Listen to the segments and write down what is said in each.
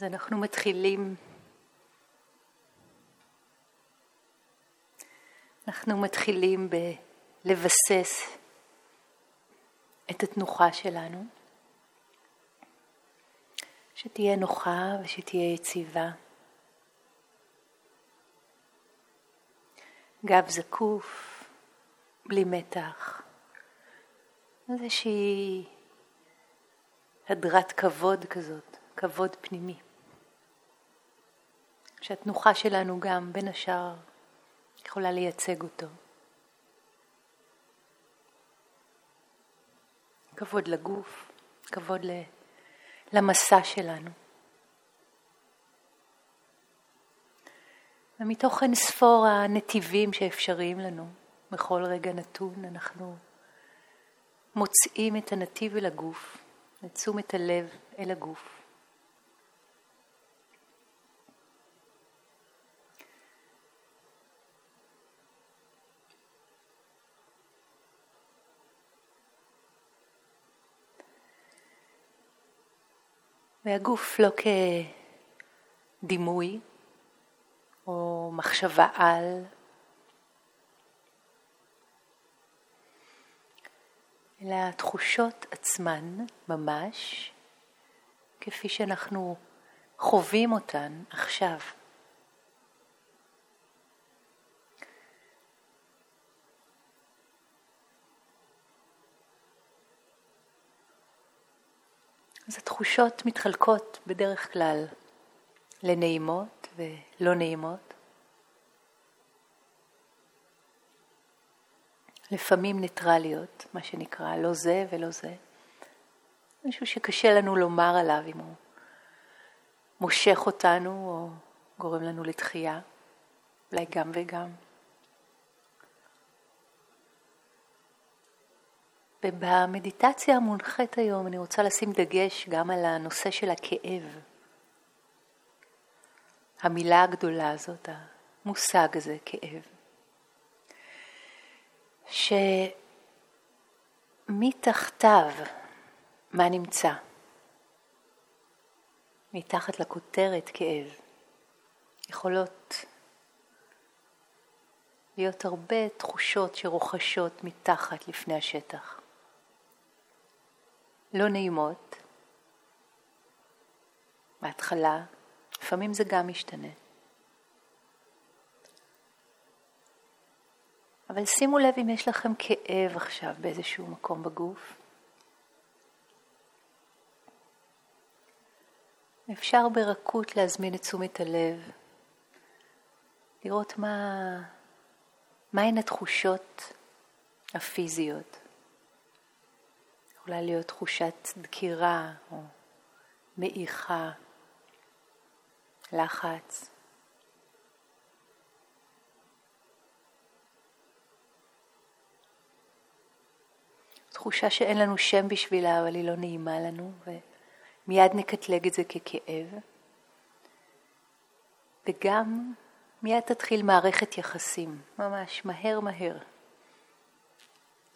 אז אנחנו מתחילים, אנחנו מתחילים בלבסס את התנוחה שלנו, שתהיה נוחה ושתהיה יציבה. גב זקוף, בלי מתח. איזושהי הדרת כבוד כזאת, כבוד פנימי. שהתנוחה שלנו גם, בין השאר, יכולה לייצג אותו. כבוד לגוף, כבוד למסע שלנו. ומתוך אין ספור הנתיבים שאפשריים לנו, בכל רגע נתון אנחנו מוצאים את הנתיב אל הגוף, את תשומת הלב אל הגוף. והגוף לא כדימוי או מחשבה על, אלא התחושות עצמן ממש, כפי שאנחנו חווים אותן עכשיו. אז התחושות מתחלקות בדרך כלל לנעימות ולא נעימות. לפעמים ניטרליות, מה שנקרא, לא זה ולא זה. משהו שקשה לנו לומר עליו אם הוא מושך אותנו או גורם לנו לתחייה, אולי גם וגם. ובמדיטציה המונחית היום אני רוצה לשים דגש גם על הנושא של הכאב. המילה הגדולה הזאת, המושג הזה, כאב. שמתחתיו, מה נמצא? מתחת לכותרת כאב, יכולות להיות הרבה תחושות שרוכשות מתחת לפני השטח. לא נעימות, בהתחלה, לפעמים זה גם משתנה. אבל שימו לב אם יש לכם כאב עכשיו באיזשהו מקום בגוף. אפשר ברכות להזמין את תשומת הלב, לראות מה, מהן התחושות הפיזיות. יכולה להיות תחושת דקירה או מעיכה, לחץ. תחושה שאין לנו שם בשבילה, אבל היא לא נעימה לנו, ומיד נקטלג את זה ככאב. וגם מיד תתחיל מערכת יחסים, ממש מהר מהר,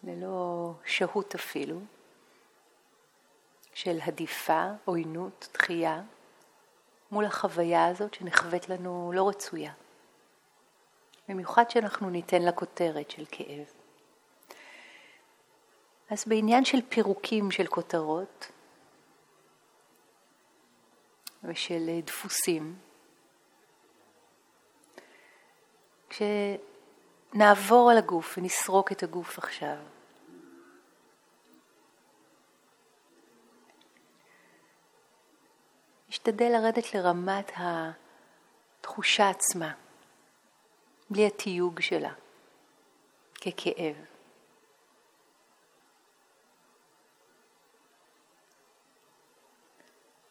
ללא שהות אפילו. של הדיפה, עוינות, דחייה, מול החוויה הזאת שנחווית לנו לא רצויה. במיוחד שאנחנו ניתן לה כותרת של כאב. אז בעניין של פירוקים של כותרות ושל דפוסים, כשנעבור על הגוף ונסרוק את הגוף עכשיו, נשתדל לרדת לרמת התחושה עצמה, בלי התיוג שלה, ככאב.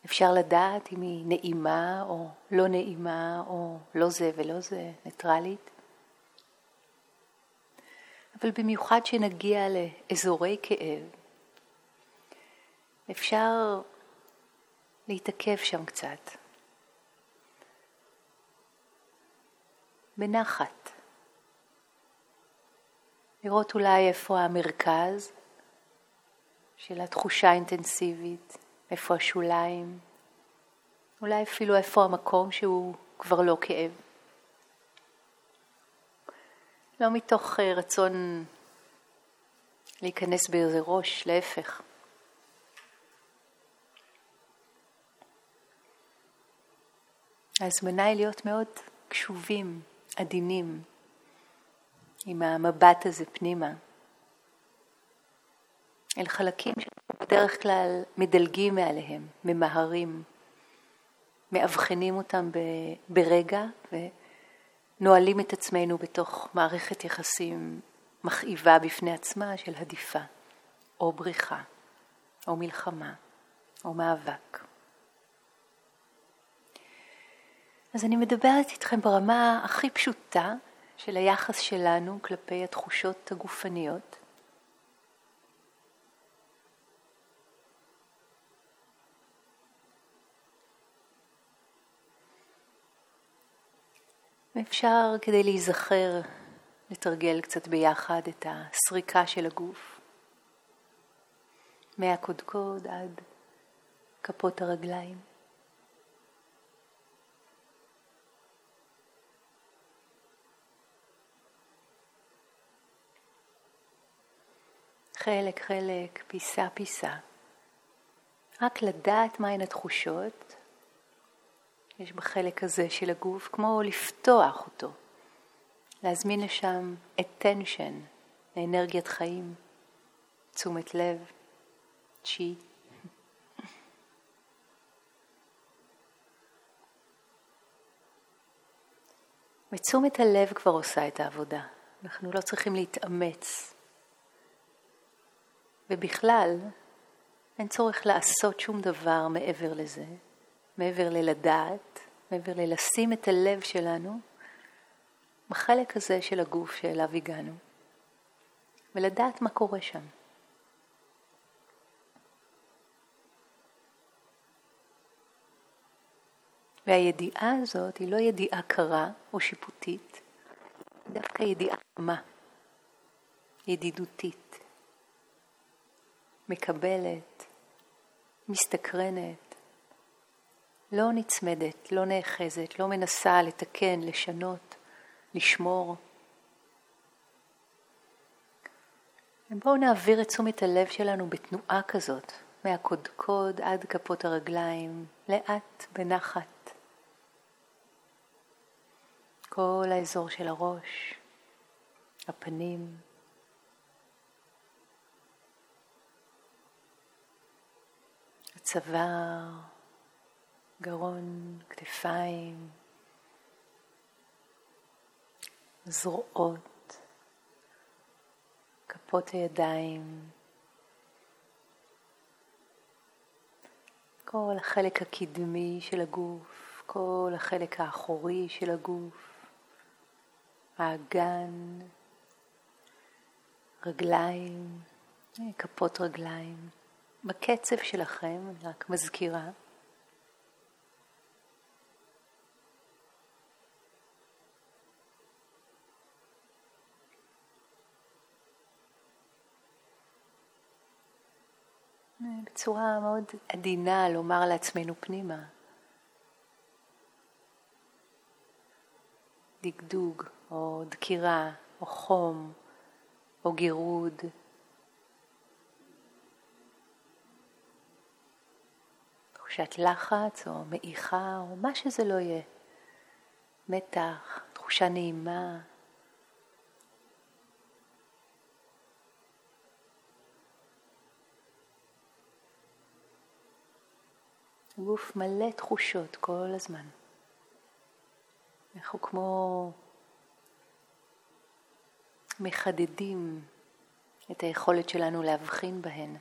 אפשר לדעת אם היא נעימה או לא נעימה או לא זה ולא זה, ניטרלית. אבל במיוחד שנגיע לאזורי כאב, אפשר להתעכב שם קצת. בנחת. לראות אולי איפה המרכז של התחושה האינטנסיבית, איפה השוליים, אולי אפילו איפה המקום שהוא כבר לא כאב. לא מתוך אה, רצון להיכנס באיזה ראש, להפך. ההזמנה היא להיות מאוד קשובים, עדינים, עם המבט הזה פנימה, אל חלקים שבדרך כלל מדלגים מעליהם, ממהרים, מאבחנים אותם ברגע ונועלים את עצמנו בתוך מערכת יחסים מכאיבה בפני עצמה של הדיפה, או בריחה, או מלחמה, או מאבק. אז אני מדברת איתכם ברמה הכי פשוטה של היחס שלנו כלפי התחושות הגופניות. ואפשר כדי להיזכר, לתרגל קצת ביחד את הסריקה של הגוף, מהקודקוד עד כפות הרגליים. חלק חלק, פיסה פיסה. רק לדעת מהן התחושות יש בחלק הזה של הגוף, כמו לפתוח אותו, להזמין לשם attention, לאנרגיית חיים, תשומת לב, צ'י. ותשומת הלב כבר עושה את העבודה. אנחנו לא צריכים להתאמץ ובכלל, אין צורך לעשות שום דבר מעבר לזה, מעבר ללדעת, מעבר ללשים את הלב שלנו בחלק הזה של הגוף שאליו הגענו, ולדעת מה קורה שם. והידיעה הזאת היא לא ידיעה קרה או שיפוטית, דווקא ידיעה מה, ידידותית. מקבלת, מסתקרנת, לא נצמדת, לא נאחזת, לא מנסה לתקן, לשנות, לשמור. ובואו נעביר את תשומת הלב שלנו בתנועה כזאת, מהקודקוד עד כפות הרגליים, לאט, בנחת. כל האזור של הראש, הפנים, צוואר, גרון, כתפיים, זרועות, כפות הידיים, כל החלק הקדמי של הגוף, כל החלק האחורי של הגוף, האגן, רגליים, כפות רגליים. בקצב שלכם, אני רק מזכירה. בצורה מאוד עדינה לומר לעצמנו פנימה. דגדוג, או דקירה, או חום, או גירוד. תחושת לחץ או מעיכה או מה שזה לא יהיה. מתח, תחושה נעימה. גוף מלא תחושות כל הזמן. אנחנו כמו מחדדים את היכולת שלנו להבחין בהן.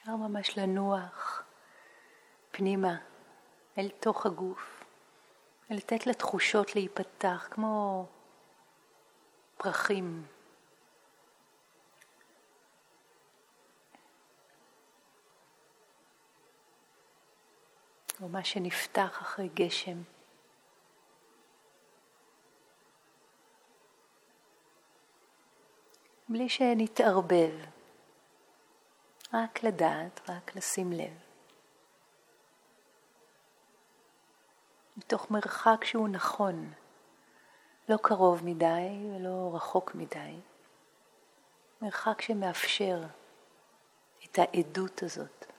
אפשר ממש לנוח פנימה אל תוך הגוף ולתת לתחושות להיפתח כמו פרחים. או מה שנפתח אחרי גשם. בלי שנתערבב, רק לדעת, רק לשים לב. מתוך מרחק שהוא נכון, לא קרוב מדי ולא רחוק מדי, מרחק שמאפשר את העדות הזאת.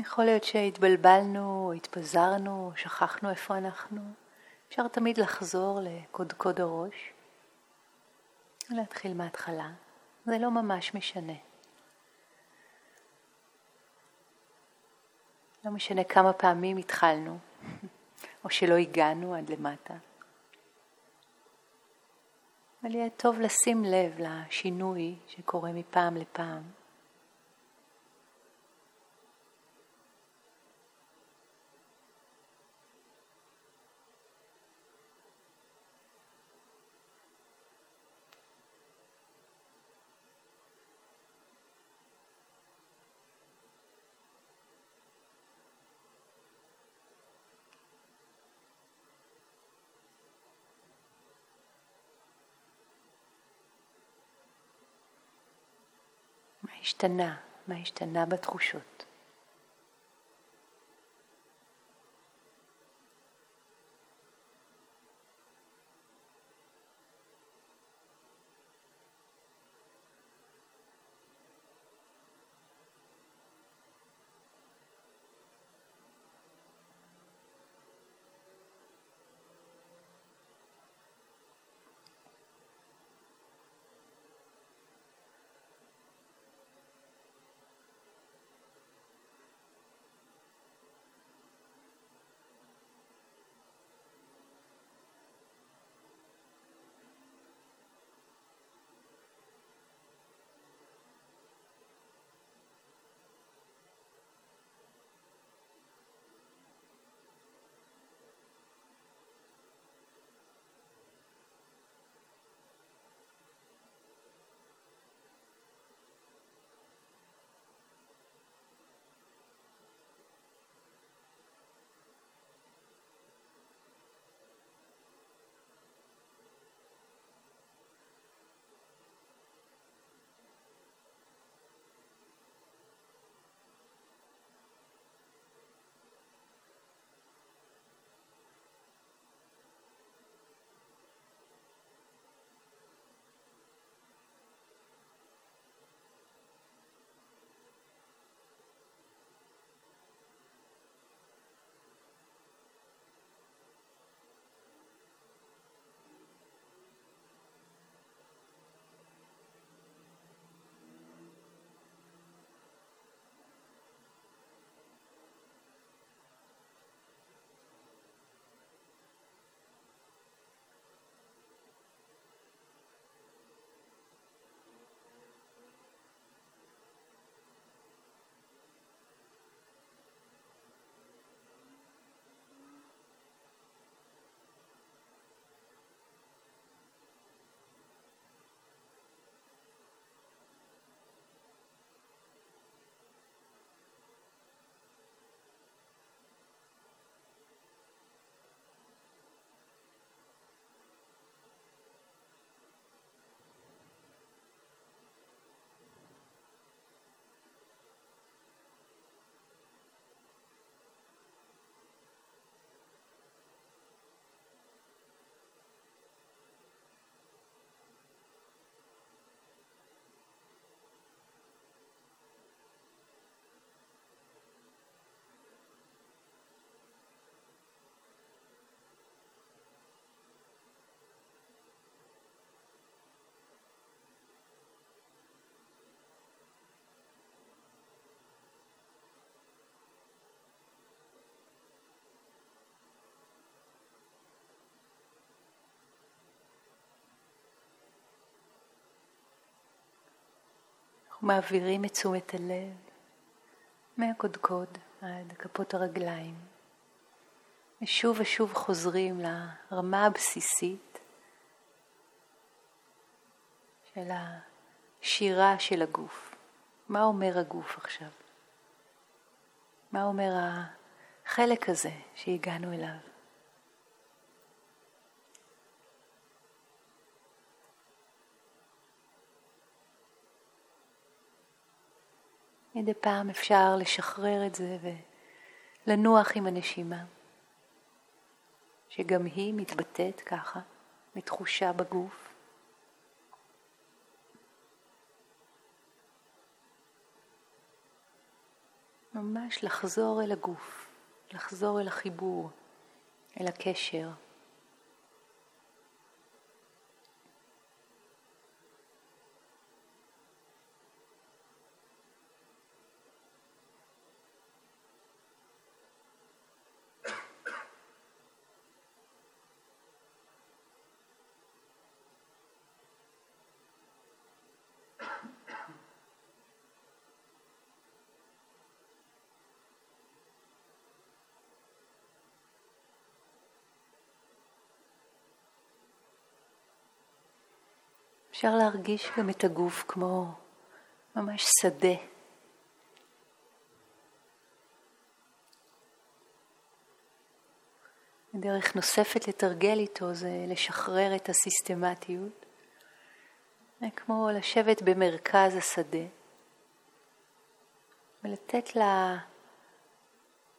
יכול להיות שהתבלבלנו, התפזרנו, שכחנו איפה אנחנו. אפשר תמיד לחזור לקודקוד הראש ולהתחיל מההתחלה. זה לא ממש משנה. לא משנה כמה פעמים התחלנו, או שלא הגענו עד למטה. אבל יהיה טוב לשים לב לשינוי שקורה מפעם לפעם. השתנה, מה השתנה בתחושות. מעבירים את תשומת הלב מהקודקוד עד כפות הרגליים. ושוב ושוב חוזרים לרמה הבסיסית של השירה של הגוף. מה אומר הגוף עכשיו? מה אומר החלק הזה שהגענו אליו? מדי פעם אפשר לשחרר את זה ולנוח עם הנשימה, שגם היא מתבטאת ככה, מתחושה בגוף. ממש לחזור אל הגוף, לחזור אל החיבור, אל הקשר. אפשר להרגיש גם את הגוף כמו ממש שדה. דרך נוספת לתרגל איתו זה לשחרר את הסיסטמטיות. זה כמו לשבת במרכז השדה ולתת לה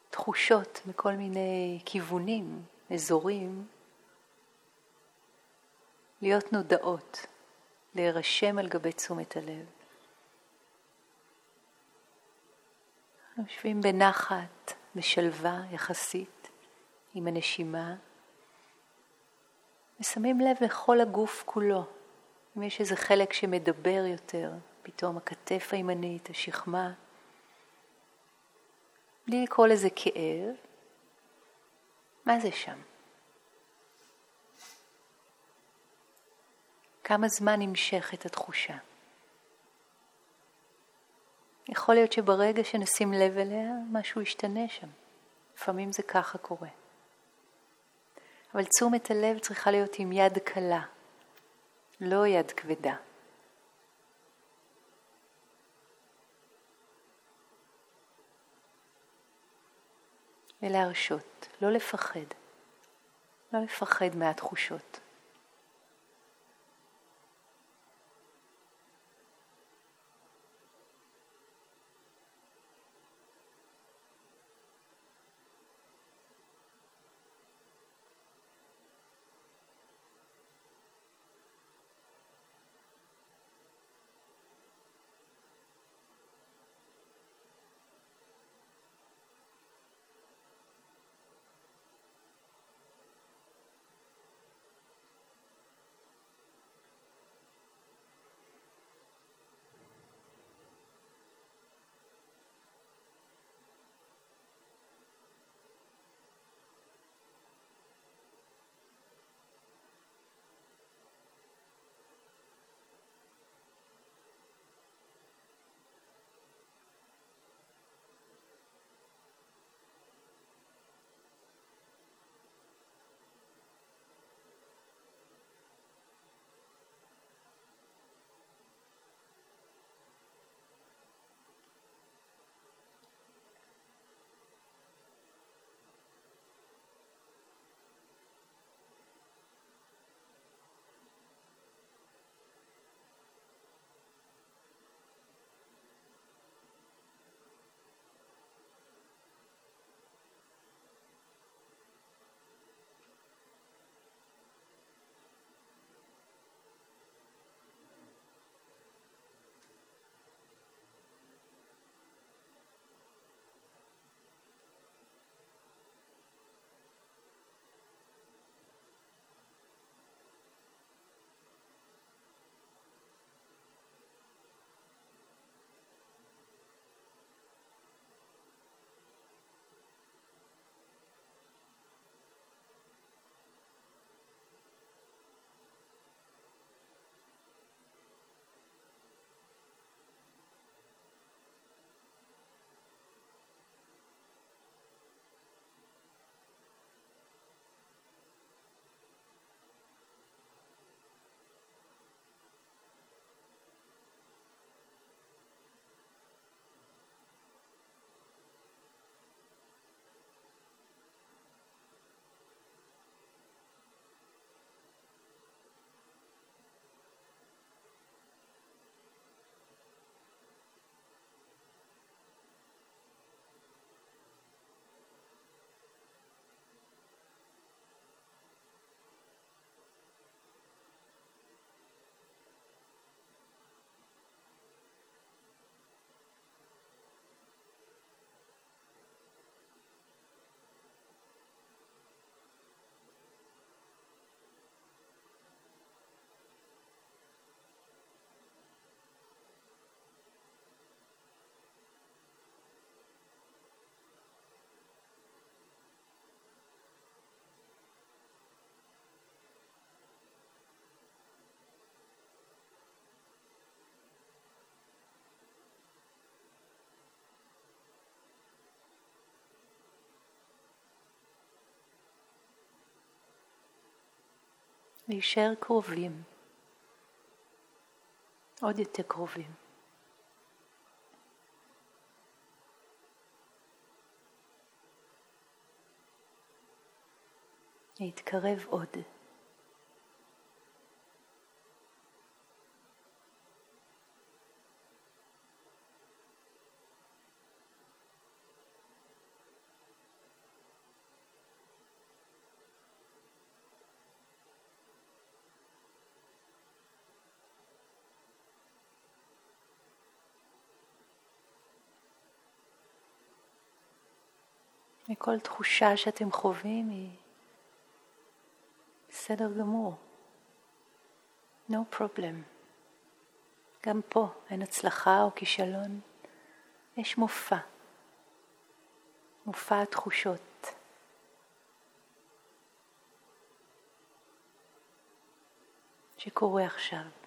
תחושות מכל מיני כיוונים, אזורים, להיות נודעות. להירשם על גבי תשומת הלב. יושבים בנחת, בשלווה יחסית, עם הנשימה, ושמים לב לכל הגוף כולו. אם יש איזה חלק שמדבר יותר, פתאום הכתף הימנית, השכמה, בלי לקרוא לזה כאב, מה זה שם? כמה זמן נמשכת התחושה. יכול להיות שברגע שנשים לב אליה, משהו ישתנה שם. לפעמים זה ככה קורה. אבל תשומת הלב צריכה להיות עם יד קלה, לא יד כבדה. ולהרשות, לא לפחד, לא לפחד מהתחושות. להישאר קרובים, עוד יותר קרובים. להתקרב עוד. וכל תחושה שאתם חווים היא בסדר גמור. No problem. גם פה אין הצלחה או כישלון, יש מופע. מופע התחושות. שקורה עכשיו.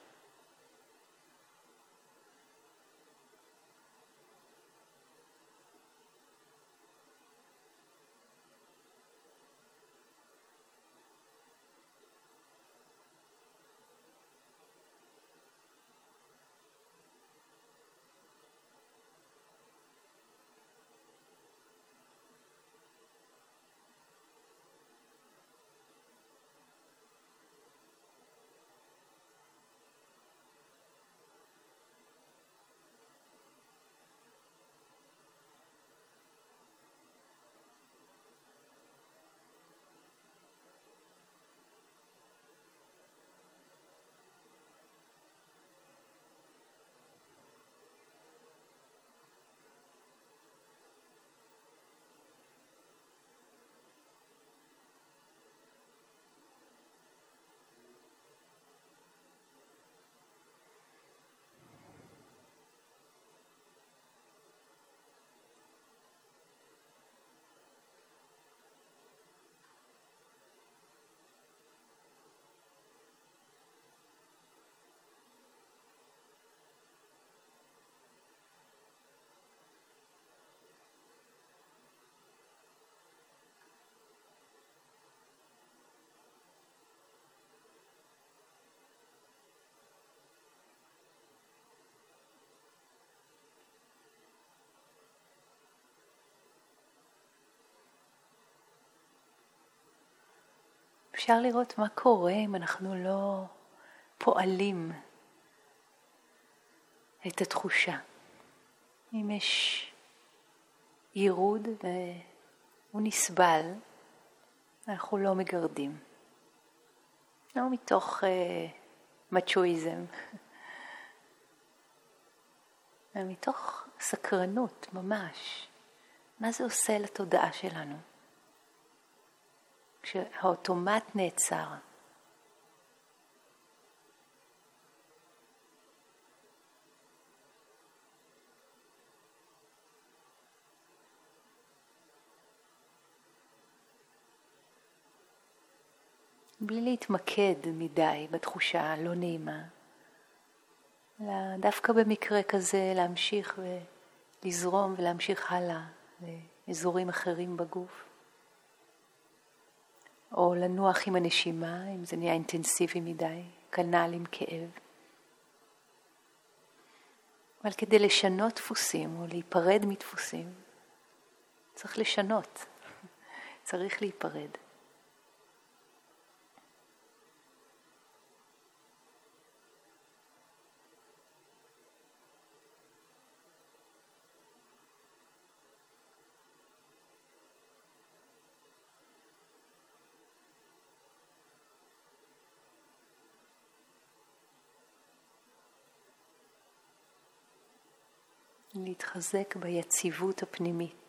אפשר לראות מה קורה אם אנחנו לא פועלים את התחושה. אם יש ירוד והוא נסבל, אנחנו לא מגרדים. לא מתוך uh, מצ'ואיזם, אלא מתוך סקרנות ממש. מה זה עושה לתודעה שלנו? כשהאוטומט נעצר. בלי להתמקד מדי בתחושה הלא נעימה, אלא דווקא במקרה כזה להמשיך ולזרום ולהמשיך הלאה לאזורים אחרים בגוף. או לנוח עם הנשימה, אם זה נהיה אינטנסיבי מדי, כנ"ל עם כאב. אבל כדי לשנות דפוסים או להיפרד מדפוסים, צריך לשנות, צריך להיפרד. להתחזק ביציבות הפנימית.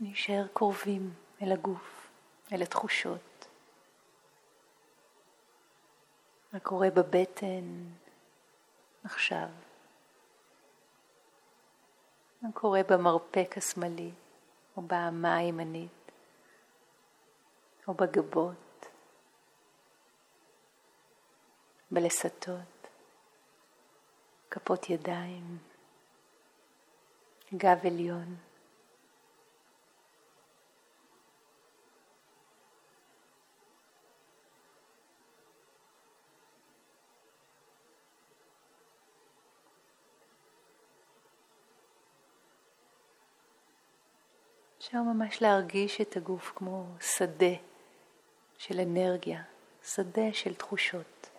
נשאר קרובים אל הגוף, אל התחושות. מה קורה בבטן עכשיו? מה קורה במרפק השמאלי או באמה הימנית או בגבות, בלסתות, כפות ידיים, גב עליון. אפשר ממש להרגיש את הגוף כמו שדה של אנרגיה, שדה של תחושות.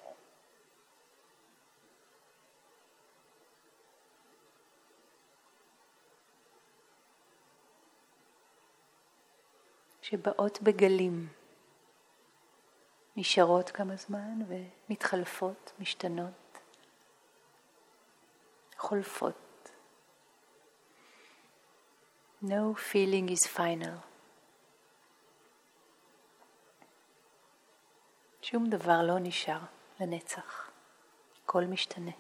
שבאות בגלים, נשארות כמה זמן ומתחלפות, משתנות, חולפות. No feeling is final. שום דבר לא נשאר לנצח, הכל משתנה.